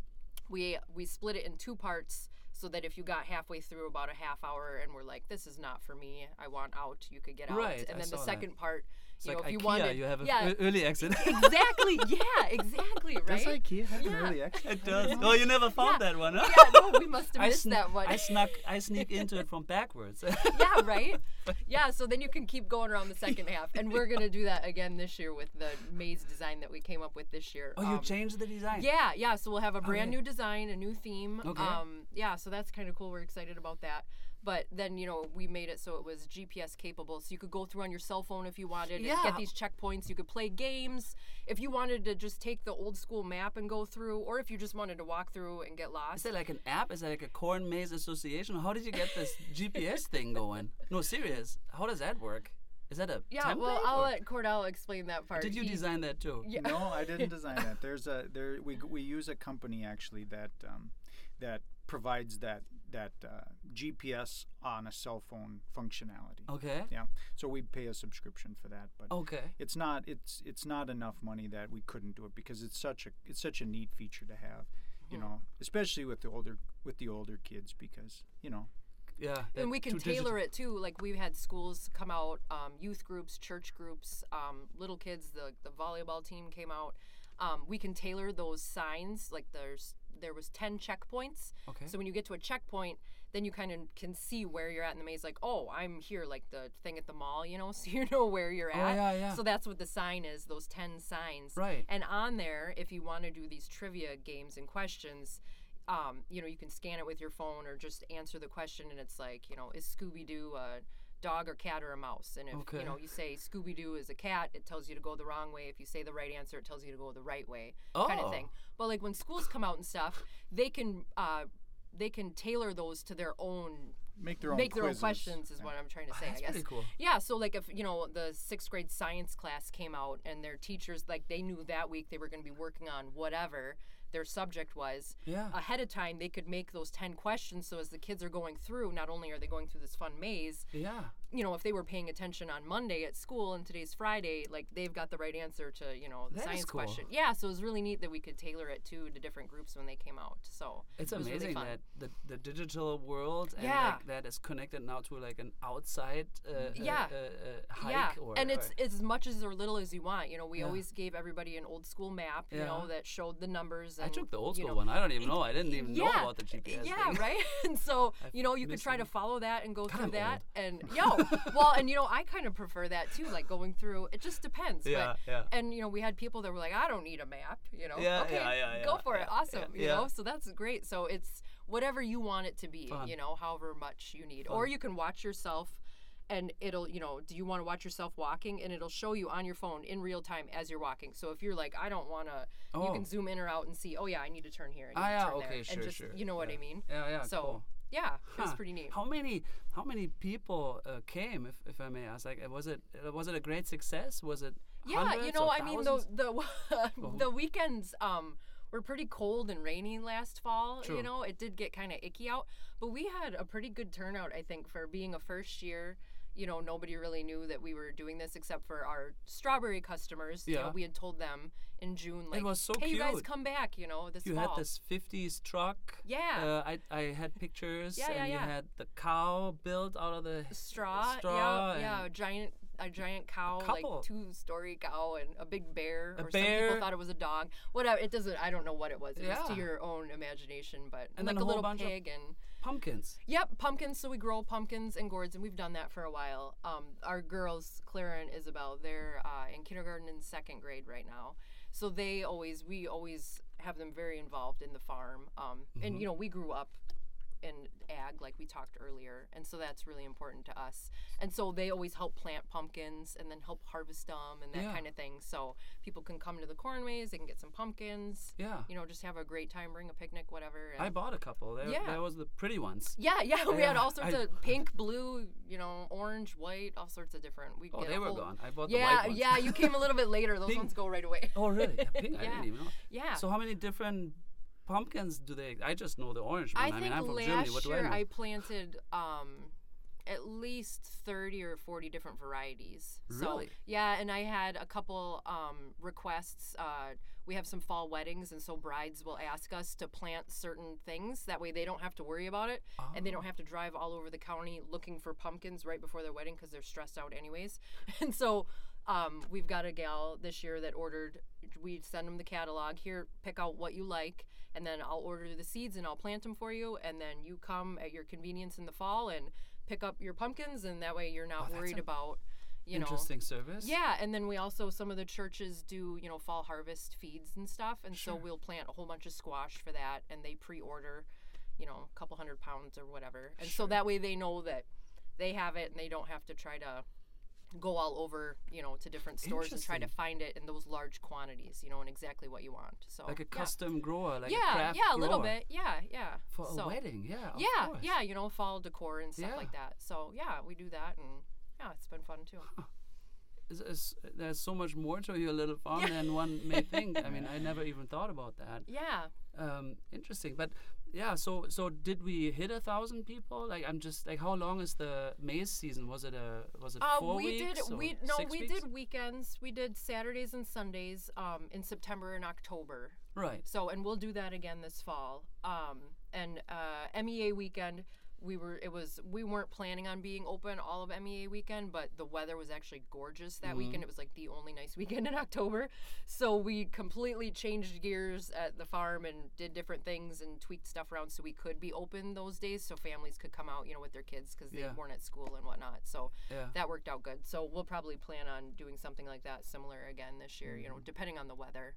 we we split it in two parts so that if you got halfway through about a half hour and were like, "This is not for me. I want out," you could get out. Right, And then the saw that. second part, It's you like know, if you IKEA. wanted, you have an yeah, early exit. exactly, yeah, exactly, right? Does IKEA have Yeah. an early exit? it does. Oh, you never found Yeah. that one, huh? yeah, no, we must have missed sn- that one. I snuck. I sneak into it from backwards. yeah, right. Yeah, so then you can keep going around the second half, and we're gonna do that again this year with the maze design that we came up with this year. oh, you Um, changed the design. Yeah, yeah. So we'll have a brand Okay. new design, a new theme. Okay. Um, yeah, so that's kind of cool. We're excited about that. But then you know we made it so it was GPS capable, so you could go through on your cell phone if you wanted, and Yeah. get these checkpoints. You could play games if you wanted to just take the old school map and go through, or if you just wanted to walk through and get lost. Is lost. that like an app? Is that like a corn maze association? How did you get this GPS thing going? No, serious. How does that work? Is that a yeah, template? well, I'll or let Cordell explain that part. did you He- design that too? Yeah. No, I didn't design that. There's a there we we use a company actually that um, that provides that that uh, GPS on a cell phone functionality. Okay. Yeah, so we pay a subscription for that, but Okay. it's not it's it's not enough money that we couldn't do it because it's such a it's such a neat feature to have, you know, especially with the older with the older kids because you know Yeah. and we can tailor it too. Like we've had schools come out, um, youth groups, church groups, um, little kids. The the volleyball team came out. Um, we can tailor those signs. Like there's there was ten checkpoints. Okay. So when you get to a checkpoint, then you kind of can see where you're at in the maze. Like, oh, I'm here, like the thing at the mall, you know, so you know where you're at." Oh, at. yeah, yeah. So that's what the sign is. Those ten signs. Right. And on there, if you want to do these trivia games and questions, um, you know, you can scan it with your phone or just answer the question, and it's like, you know, is Scooby Doo a dog or cat or a mouse? And if Okay. you know you say Scooby Doo is a cat, it tells you to go the wrong way. If you say the right answer, it tells you to go the right way, kind Oh. of thing. But like when schools come out and stuff, they can uh, they can tailor those to their own make their own make their own questions is Yeah. what I'm trying to say. That's I guess. pretty cool. Yeah, so like if you know the sixth grade science class came out and their teachers like they knew that week they were going to be working on whatever their subject was Yeah. ahead of time they could make those 10 questions so as the kids are going through not only are they going through this fun maze Yeah. You know if they were paying attention on monday at school and today's friday like they've got the right answer to you know the That science cool. question yeah so it was really neat that we could tailor it to to different groups when they came out so It's it really amazing fun. that the, the digital world and Yeah. like that is connected now to like an outside uh, Yeah. uh, uh, uh, hike yeah, or and it's as much as or little as you want. You know, we Yeah. always gave everybody an old school map, you Yeah. know, that showed the numbers. I took the old you school know, one. I don't even know. I didn't even know about the GPS. Yeah, thing. right. and so I've you know, you could try to follow that and go God, through I'm that. old. And yo, well, and you know, I kind of prefer that too, like going through. It just depends. Yeah, but, yeah. And you know, we had people that were like, I don't need a map. You know, Yeah, okay, yeah, yeah, go yeah, for it. yeah, Awesome. yeah, You yeah. know, so that's great. So it's whatever you want it to be. Fun. You know, however much you need, Fun. or you can watch yourself and it'll you know do you want to watch yourself walking and it'll show you on your phone in real time as you're walking so if you're like i don't want to you Oh. can zoom in or out and see oh yeah i need to turn here I need Ah, yeah, turn okay, there, sure, and just sure. you know what i mean Yeah, yeah. so cool. Yeah it was pretty neat How many how many people uh, came, if, if I may ask? Like, uh, was it uh, was it a great success? Was it yeah you know i mean the the the weekends um were pretty cold and rainy last fall True. you know it did get kind of icky out but we had a pretty good turnout i think for being a first year you know nobody really knew that we were doing this except for our strawberry customers you Yeah. know we had told them in june like was so hey you guys come back you know this you fall had this 50s truck. Yeah. Uh, I, I had pictures. Yeah, and yeah, you had the cow built out of the straw, straw yeah yeah a giant a giant cow like two story cow and a big bear A or some people thought it was a dog whatever it doesn't i don't know what it was it was to your own imagination but And like a a little pig and pumpkins. Yep, pumpkins. So we grow pumpkins and gourds, and we've done that for a while. Um, our girls, Clara and Isabel, they're uh, in kindergarten and second grade right now. So they always, we always have them very involved in the farm. Um, And you know, we grew up in ag, like we talked earlier, and so that's really important to us. And so they always help plant pumpkins and then help harvest them and that Yeah. kind of thing. So people can come to the corn maze, they can get some pumpkins. Yeah. You know, just have a great time, bring a picnic, whatever. I bought a couple. They, Yeah. That was the pretty ones. yeah, yeah, we had all sorts I- of pink, blue, you know, orange, white, all sorts of different. We Oh, they were whole- gone. I bought the Yeah, white ones. yeah, you came a little bit later. Those Pink. ones go right away. Oh, really? Yeah, pink. I didn't even know. Yeah. So how many different pumpkins do they? I just know the orange one. I I, think mean, I'm from last Germany. What do I year know? I planted um, at least 30 or 40 different varieties. So, Really? yeah, and I had a couple um, requests. Uh, we have some fall weddings, and so brides will ask us to plant certain things. That way they don't have to worry about it, and they don't Oh. have to drive all over the county looking for pumpkins right before their wedding because they're stressed out anyways. And so um, we've got a gal this year that ordered, we send them the catalog. Here, pick out what you like, and then I'll order the seeds and I'll plant them for you. And then you come at your convenience in the fall and pick up your pumpkins, and that way you're not Oh, worried about, you know. Interesting service. Yeah, and then we also some of the churches do you know fall harvest feeds and stuff, and so we'll plant a whole bunch of squash for that, and they pre-order, you know, a couple hundred pounds or whatever, and Sure. so that way they know that they have it, and they don't have to try to go all over you know to different stores and try to find it in those large quantities, you know, and exactly what you want. So Like a yeah. custom grower, like a yeah, craft yeah, a little bit, yeah, yeah. For so, a wedding, yeah. yeah, course. yeah, you know, fall decor and stuff Yeah. like that. So yeah, we do that, and yeah, it's been fun too. It's- it's- there's so much more to your little farm Yeah. than one may think. I mean, I never even thought about that. Yeah. Um, interesting, but yeah. So, so did we hit a thousand people? Like, I'm just like, how long is the maze season? Was it a was it Uh, four we weeks? did we no we weeks? did weekends. We did Saturdays and Sundays um, in September and October. right. So and we'll do that again this fall. Um, and uh, MEA weekend we were it was we weren't planning on being open all of MEA weekend, but the weather was actually gorgeous that weekend. Mm-hmm. It was like the only nice weekend in October. So we completely changed gears at the farm and did different things and tweaked stuff around so we could be open those days so families could come out, you know, with their kids because they Yeah. weren't at school and whatnot. So Yeah. that worked out good. So we'll probably plan on doing something like that similar again this year, you know, mm-hmm. depending on the weather.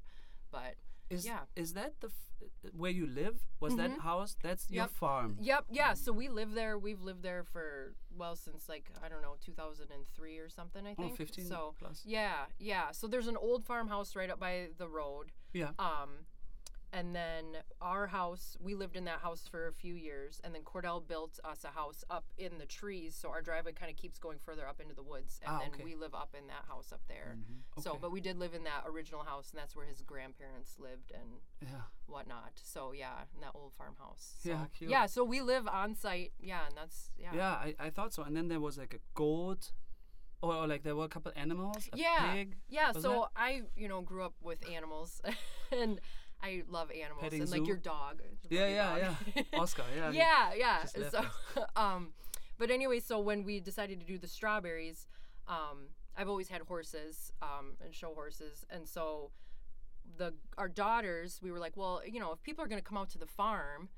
But Is yeah. is that the f- where you live? Was that house? That's your farm. Yep, yeah. So we live there. We've lived there for well since like I don't know 2003 or something. I Oh, think. 15 So plus. yeah, yeah. So there's an old farmhouse right up by the road. Yeah. Um, and then our house, we lived in that house for a few years, and then Cordell built us a house up in the trees, so our driveway kind of keeps going further up into the woods, and Ah, then okay. we live up in that house up there. So, Okay. but we did live in that original house, and that's where his grandparents lived and Yeah. whatnot. So yeah, in that old farmhouse. So, Yeah, cute. Yeah, so we live on site. Yeah, and that's yeah. Yeah, I, I thought so. And then there was like a goat, or, or like there were a couple animals. A Yeah, pig. yeah. So that- I, you know, grew up with animals, and I love animals, Petting and like zoo? your dog. Yeah, yeah, dog. yeah. Oscar, yeah. yeah, yeah. So, um, but anyway, so when we decided to do the strawberries, um, I've always had horses um, and show horses, and so the our daughters, we were like, well, you know, if people are going to come out to the farm,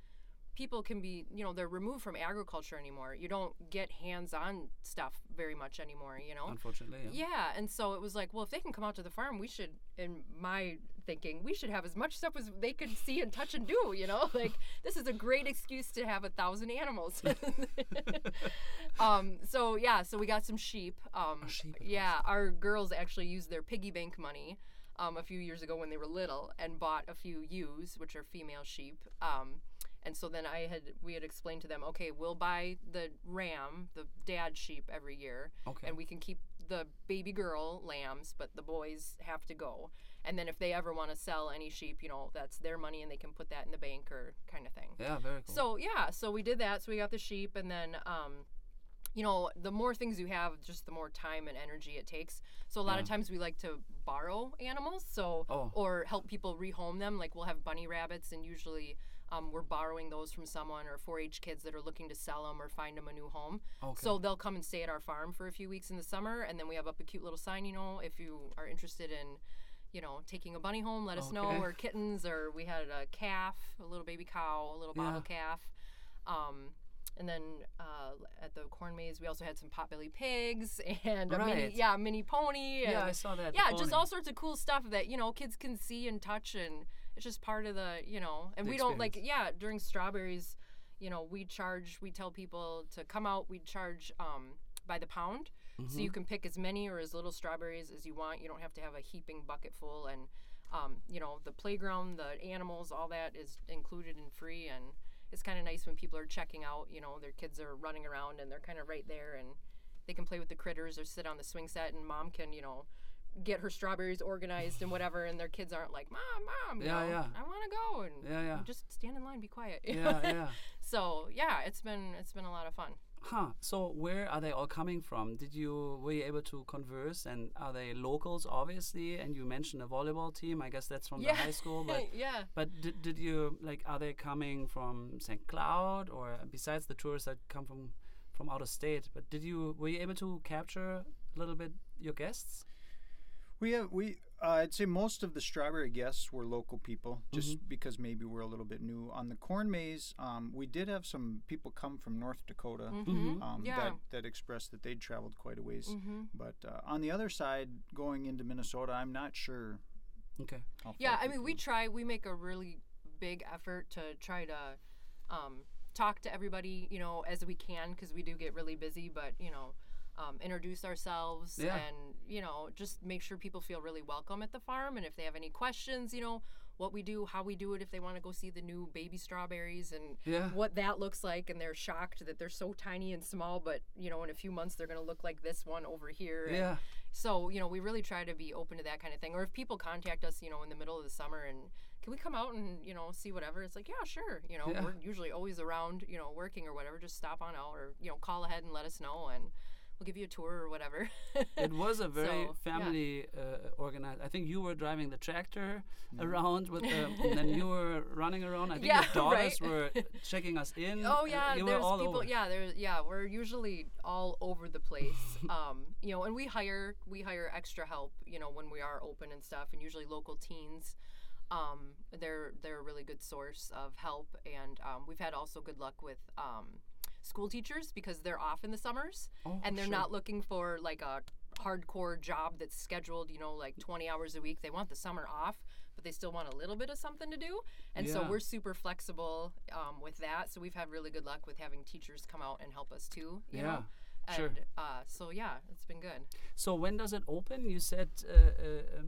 people can be, you know, they're removed from agriculture anymore. You don't get hands-on stuff very much anymore, you know. Unfortunately, yeah. Yeah, and so it was like, well, if they can come out to the farm, we should, in my thinking, we should have as much stuff as they could see and touch and do, you know? Like, this is a great excuse to have a thousand animals. um, so, yeah, so we got some sheep. Um, sheep, yeah, our girls actually used their piggy bank money um, a few years ago when they were little and bought a few ewes, which are female sheep. Um, and so then I had we had explained to them, okay, we'll buy the ram, the dad sheep every year, Okay. and we can keep the baby girl lambs, but the boys have to go. And then if they ever want to sell any sheep, you know, that's their money and they can put that in the bank or kind of thing. yeah, very cool. So yeah, so we did that. So we got the sheep, and then um, you know, the more things you have, just the more time and energy it takes. So a lot of times we like to borrow animals, so Oh. or help people rehome them. Like we'll have bunny rabbits, and usually. Um, we're borrowing those from someone or 4-H kids that are looking to sell them or find them a new home. okay. So they'll come and stay at our farm for a few weeks in the summer, and then we have up a cute little sign. You know, if you are interested in, you know, taking a bunny home, let us know. Okay. Or kittens, or we had a calf, a little baby cow, a little bottle calf. Um, and then uh, at the corn maze, we also had some potbelly pigs and a mini, Right. yeah, mini pony. yeah, I saw that. yeah, just all sorts of cool stuff that you know kids can see and touch, and it's just part of the you know. And The we don't like yeah during strawberries, you know, we charge. We tell people to come out. We charge um, by the pound, so Mm-hmm. you can pick as many or as little strawberries as you want. You don't have to have a heaping bucket full, and um, you know the playground, the animals, all that is included and free, and it's kind of nice when people are checking out. You know, their kids are running around and they're kind of right there, and they can play with the critters or sit on the swing set, and mom can you know get her strawberries organized and whatever, and their kids aren't like, mom, mom, you Yeah, know, yeah. I want to go, and Yeah, yeah. just stand in line, be quiet. Yeah, yeah. so yeah, it's been it's been a lot of fun. Huh. So where are they all coming from? Did you were you able to converse? And are they locals, obviously? And you mentioned a volleyball team. I guess that's from yeah, the high school. But yeah. but did, did you like? Are they coming from St. Cloud or besides the tourists that come from from out of state? But did you were you able to capture a little bit your guests? We have we. Uh, I'd say most of the strawberry guests were local people, just Mm-hmm. because maybe we're a little bit new. On the corn maze, um, we did have some people come from North Dakota Mhm. um, Yeah. that that expressed that they'd traveled quite a ways. hmm But uh, on the other side, going into Minnesota, I'm not sure. Okay. How Yeah, I mean, we try. We make a really big effort to try to um, talk to everybody, you know, as we can, because we do get really busy. But you know, um, introduce ourselves Yeah. and you know, just make sure people feel really welcome at the farm. And if they have any questions, you know, what we do, how we do it, if they want to go see the new baby strawberries and Yeah. what that looks like, and they're shocked that they're so tiny and small, but you know, in a few months they're gonna look like this one over here. and- Yeah. so, you know, we really try to be open to that kind of thing. Or if people contact us, you know, in the middle of the summer and can we come out and, you know, see whatever? It's like, yeah, sure. You know, Yeah. we're usually always around, you know, working or whatever. Just stop on out or, you know, call ahead and let us know and we'll give you a tour or whatever. It was a very So, yeah. family uh, organized. I think you were driving the tractor Mm-hmm. around with, the, and then you were running around. I think Yeah, your daughters right. were checking us in. Oh uh, yeah, you were there's all people. over. Yeah, there's yeah. We're usually all over the place. um, you know, and we hire we hire extra help. You know, when we are open and stuff, and usually local teens. Um, they're they're a really good source of help, and um, we've had also good luck with um, school teachers because they're off in the summers Oh, and they're sure. not looking for like a hardcore job that's scheduled, you know, like 20 hours a week. They want the summer off, but they still want a little bit of something to do. And so we're super flexible um, with that. So we've had really good luck with having teachers come out and help us too. You Yeah, Know? And, sure. Uh, so yeah, it's been good. So when does it open? You said uh, uh, um,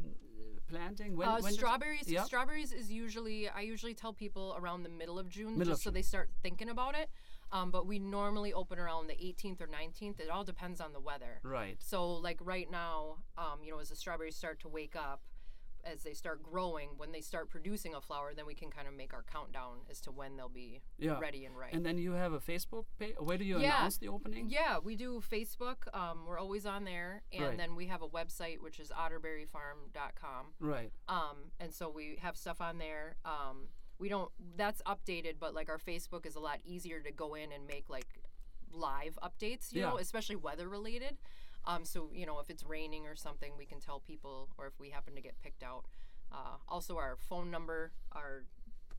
planting. When, uh, when strawberries. Yeah. Strawberries is usually I usually tell people around the middle of June, Middle just of so June. they start thinking about it. Um, but we normally open around the 18th or 19th. It all depends on the weather. Right. So like right now, um, you know, as the strawberries start to wake up, as they start growing, when they start producing a flower, then we can kind of make our countdown as to when they'll be Yeah. ready and ripe. And then you have a Facebook page. Where do you Yeah. announce the opening? yeah, we do Facebook. Um, we're always on there, and Right. then we have a website which is otterberryfarm.com. Right. Um, and so we have stuff on there. Um, we don't. That's updated, but like our Facebook is a lot easier to go in and make like live updates. You know, especially weather related. Um, so you know, if it's raining or something, we can tell people, or if we happen to get picked out. Uh, also, our phone number, our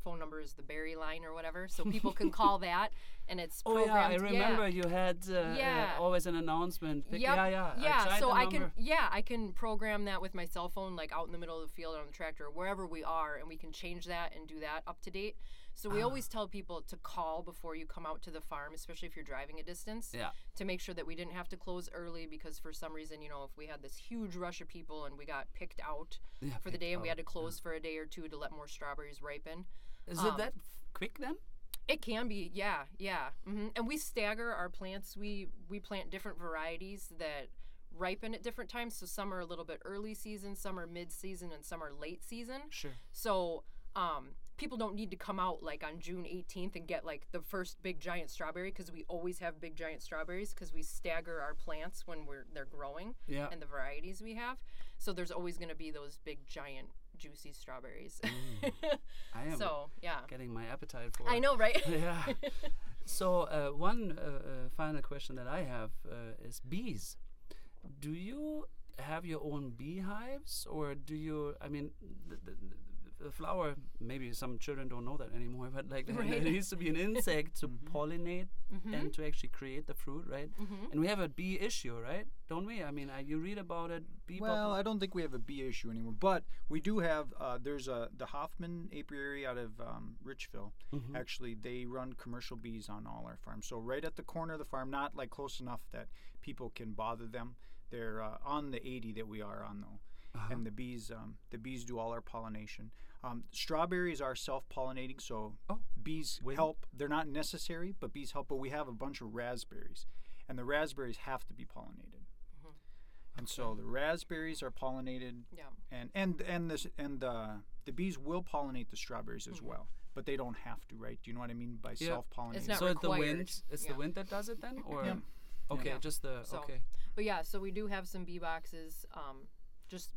phone number is the Berry line or whatever, so people can call that, and it's Oh yeah. I remember you had uh, Yeah. uh, always an announcement. Yep. Yeah, yeah, yeah. tried so I can, yeah, I can program that with my cell phone, like out in the middle of the field on the tractor, wherever we are, and we can change that and do that up to date. So Ah. we always tell people to call before you come out to the farm, especially if you're driving a distance, Yeah. to make sure that we didn't have to close early because for some reason, you know, if we had this huge rush of people and we got picked out Yeah, for the day and we had to close for a day or two to let more strawberries ripen. Is um, it that quick then? It can be, yeah, yeah. hmm And we stagger our plants. We we plant different varieties that ripen at different times. So some are a little bit early season, some are mid season, and some are late season. Sure. So um, people don't need to come out like on June 18th and get like the first big giant strawberry because we always have big giant strawberries because we stagger our plants when we're they're growing Yeah. and the varieties we have. So there's always going to be those big giant juicy strawberries. I am so yeah, getting my appetite for I know, right? yeah. So uh, one uh, uh, final question that I have uh, is bees. Do you have your own beehives, or do you? I mean, the, the, the flower. Maybe some children don't know that anymore, but like there- there needs to be an insect to pollinate Mhm. and to actually create the fruit, right? Mhm. And we have a bee issue, right? Don't we? I mean, uh, you read about it. Bee Well, popul- I don't think we have a bee issue anymore, but we do have. Uh, there's a the Hoffman Apiary out of um, Richville. Mhm. Actually, they run commercial bees on all our farms. So right at the corner of the farm, not like close enough that people can bother them. They're uh, on the 80 that we are on though, Uh-huh. and the bees um, the bees do all our pollination. Um, strawberries are self-pollinating, so Oh, bees when- help. They're not necessary, but bees help. But we have a bunch of raspberries, and the raspberries have to be pollinated. Mhm. And so the raspberries are pollinated, Yeah. and and and this and uh, the bees will pollinate the strawberries as Mhm. well, but they don't have to, right? Do you know what I mean by Yeah. self-pollinating? It's not so it's the wind. It's Yeah. the wind that does it then, or Yeah. okay, Yeah. just the So- okay. But yeah, so we do have some bee boxes um, just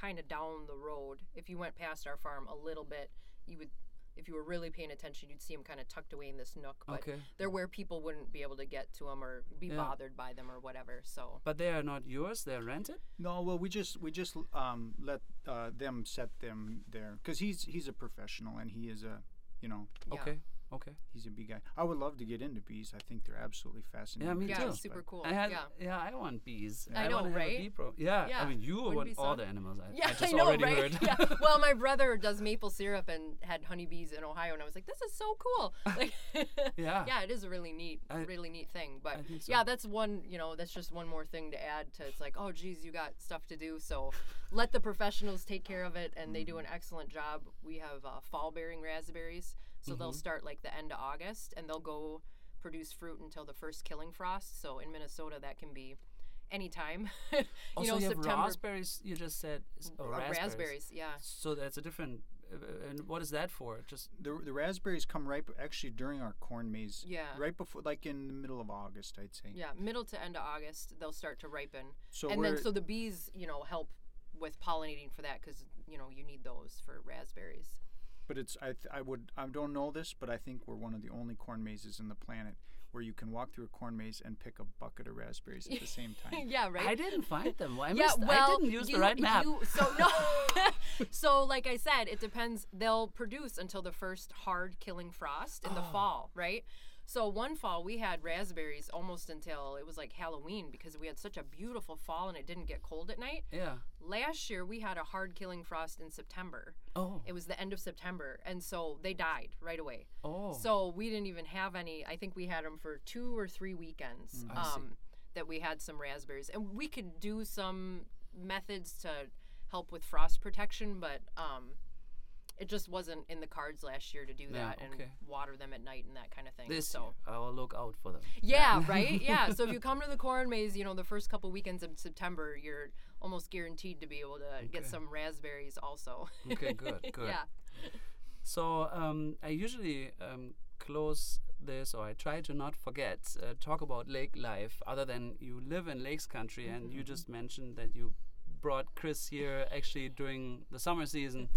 kind of down the road. If you went past our farm a little bit, you would, if you were really paying attention, you'd see them kind of tucked away in this nook. But Okay. they're where people wouldn't be able to get to them or be Yeah. bothered by them or whatever. So But they are not yours. They're rented. No, well, we just we just um, let uh, them set them there because he's he's a professional and he is a you know yeah. Okay. Okay. he's a bee guy. I would love to get into bees. I think they're absolutely fascinating. Yeah, me yeah, too. it's super cool. I had, yeah. yeah, I want bees. I know, wanna have a right? bee pro- yeah, Yeah, I mean, you wouldn't want all the animals. I, Yeah, I just know, already right? heard. yeah. Well, my brother does maple syrup and had honeybees in Ohio, and I was like, "This is so cool!" Like, Yeah. yeah, it is a really neat, I- really neat thing. But I think so. yeah, that's one. You know, that's just one more thing to add to. It's like, oh, geez, you got stuff to do, so let the professionals take care of it, and they do an Mm-hmm. excellent job. We have uh, fall-bearing raspberries, so they'll Mhm. start like the end of August, and they'll go produce fruit until the first killing frost. So in Minnesota, that can be anytime. you also, know, you have September. raspberries. You just said oh, raspberries. raspberries, yeah. So that's a different. Uh, and what is that for? Just The, the raspberries come right actually during our corn maze. Yeah. Right before, like in the middle of August, I'd say. Yeah, middle to end of August, they'll start to ripen, So and then so the bees, you know, help with pollinating for that because you know you need those for raspberries. But it's I th- I would I don't know this, but I think we're one of the only corn mazes in the planet where you can walk through a corn maze and pick a bucket of raspberries at the same time. yeah, right. I didn't find them. I, yeah, missed, well, I didn't use you, the right map. You, so no, so like I said, it depends. They'll produce until the first hard killing frost in the Oh. fall, right? So one fall we had raspberries almost until it was like Halloween because we had such a beautiful fall and it didn't get cold at night. yeah. Last year we had a hard killing frost in September. Oh. It was the end of September, and so they died right away. Oh. So we didn't even have any. I think we had them for two or three weekends. Mm, um, that we had some raspberries, and we could do some methods to help with frost protection, but um, it just wasn't in the cards last year to do Yeah, that and water them at night and that kind of thing. this so. year, I will look out for them. Yeah, right? Yeah. So if you come to the corn maze, you know, the first couple weekends of September, you're almost guaranteed to be able to get some raspberries also. Okay, good, good. yeah. So um, I usually um, close this, or I try to not forget, uh, talk about lake life. Other than you live in lakes country, and you just mentioned that you brought Chris here actually during the summer season.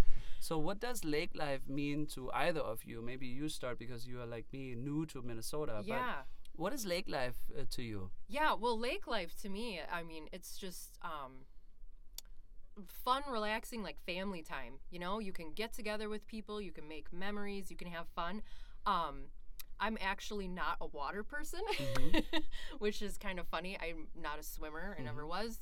So what does lake life mean to either of you? Maybe you start because you are like me, new to Minnesota. But Yeah. what is lake life uh, to you? Yeah, well, lake life to me, I mean, it's just um, fun, relaxing, like family time. You know, you can get together with people, you can make memories, you can have fun. Um, I'm actually not a water person, which is kind of funny. I'm not a swimmer, I never was.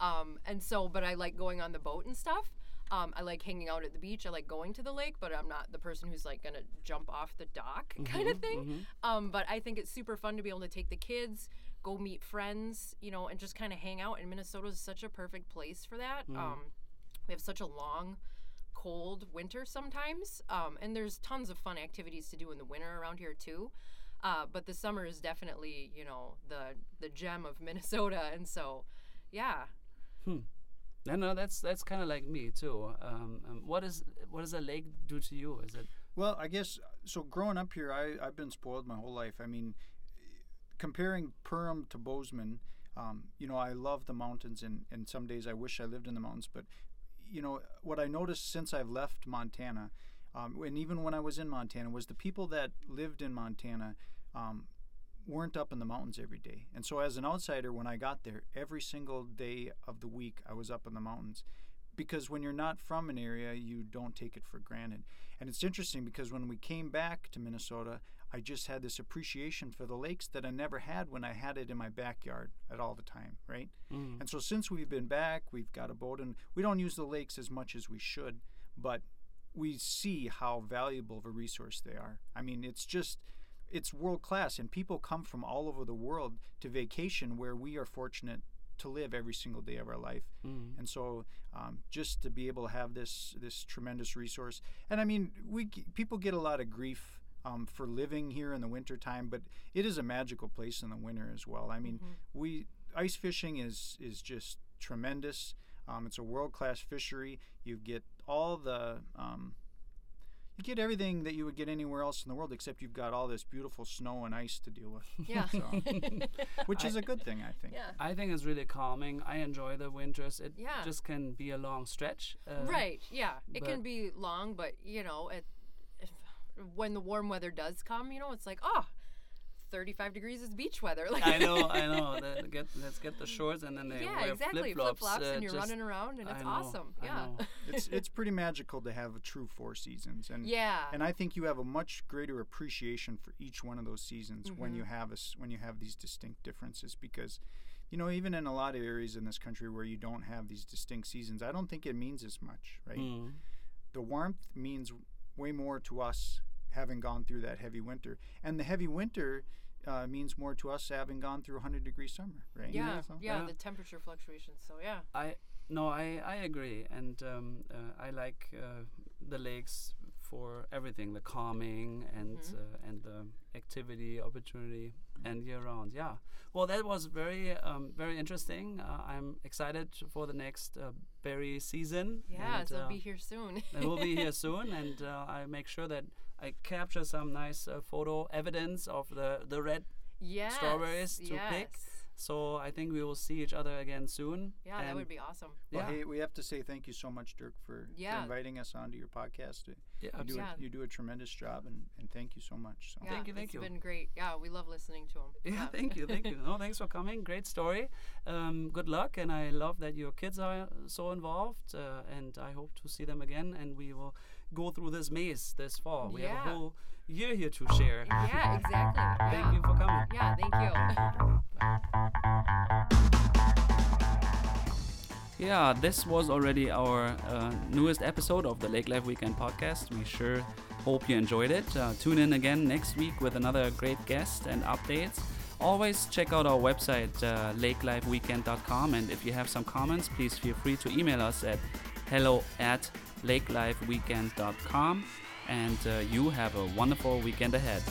Um, and so, but I like going on the boat and stuff. Um, I like hanging out at the beach. I like going to the lake, but I'm not the person who's like gonna jump off the dock kind of thing. Um, but I think it's super fun to be able to take the kids, go meet friends, you know, and just kind of hang out. And Minnesota is such a perfect place for that. Um, we have such a long, cold winter sometimes, um, and there's tons of fun activities to do in the winter around here too. Uh, but the summer is definitely, you know, the the gem of Minnesota, and so, yeah, No, no, that's that's kind of like me too. Um, um, what is what does a lake do to you? Is it Well, I guess so. Growing up here, I I've been spoiled my whole life. I mean, comparing Perham to Bozeman, um, you know, I love the mountains, and and some days I wish I lived in the mountains. But you know, what I noticed since I've left Montana, um, and even when I was in Montana, was the people that lived in Montana. Weren't up in the mountains every day. And so as an outsider when I got there, every single day of the week I was up in the mountains because when you're not from an area, you don't take it for granted. And it's interesting because when we came back to Minnesota, I just had this appreciation for the lakes that I never had when I had it in my backyard at all the time, right? Mm. And so since we've been back, we've got a boat and we don't use the lakes as much as we should, but we see how valuable of a resource they are. I mean, it's just it's world class and people come from all over the world to vacation where we are fortunate to live every single day of our life. And so um, just to be able to have this this tremendous resource and i mean we people get a lot of grief um, for living here in the wintertime but it is a magical place in the winter as well. I mean we ice fishing is is just tremendous. Um, it's a world class fishery. You get all the um, get everything that you would get anywhere else in the world, except you've got all this beautiful snow and ice to deal with. yeah, So, which is a good thing, I think. yeah. I think it's really calming. I enjoy the winters. It Yeah. just can be a long stretch. Uh, Right. Yeah. It can be long, but you know, it, if, when the warm weather does come, you know, it's like, oh, 35 degrees is beach weather. Like I know, I know. The, get, let's get the shorts and then they yeah, wear exactly. flip flops. and you're running around, and it's know, awesome. Yeah. It's it's pretty magical to have a true four seasons, and yeah. and I think you have a much greater appreciation for each one of those seasons when you have us when you have these distinct differences because. You know, even in a lot of areas in this country where you don't have these distinct seasons, I don't think it means as much, right? Mm. the warmth means way more to us having gone through that heavy winter, and the heavy winter uh, means more to us having gone through a hundred degree summer, right? yeah, So- yeah, Yeah. the temperature fluctuations. So yeah, I no, I I agree, and um, uh, I like uh, the lakes for everything, the calming and Mm-hmm. uh, and the activity opportunity and year round. Yeah. Well, that was very um, very interesting. Uh, I'm excited for the next uh, berry season. yeah, and, so it'll uh, be here soon. it will be here soon, and uh, I make sure that I capture some nice uh, photo evidence of the the red. yes, strawberries to yes. pick. So I think we will see each other again soon. Yeah, that would be awesome. Well, Yeah. hey, we have to say thank you so much, Dirk, for, Yeah. for inviting us onto your podcast. You Yeah, do, Yeah. a, you do a tremendous job, and, and thank you so much. So. Yeah, Thank you, thank it's you. been great. Yeah, we love listening to them. Yeah, thank you, thank you. No, thanks for coming. Great story. Um, good luck, and I love that your kids are so involved. Uh, and I hope to see them again. And we will go through this maze this fall. We have a whole year here to share. Yeah, exactly. Thank yeah. you for coming. Yeah, thank you. Yeah, this was already our uh, newest episode of the Lake Life Weekend podcast. We sure hope you enjoyed it. Uh, tune in again next week with another great guest and updates. Always check out our website, uh, lakelifeweekend.com. And if you have some comments, please feel free to email us at hello at lakelifeweekend.com. And uh, you have a wonderful weekend ahead.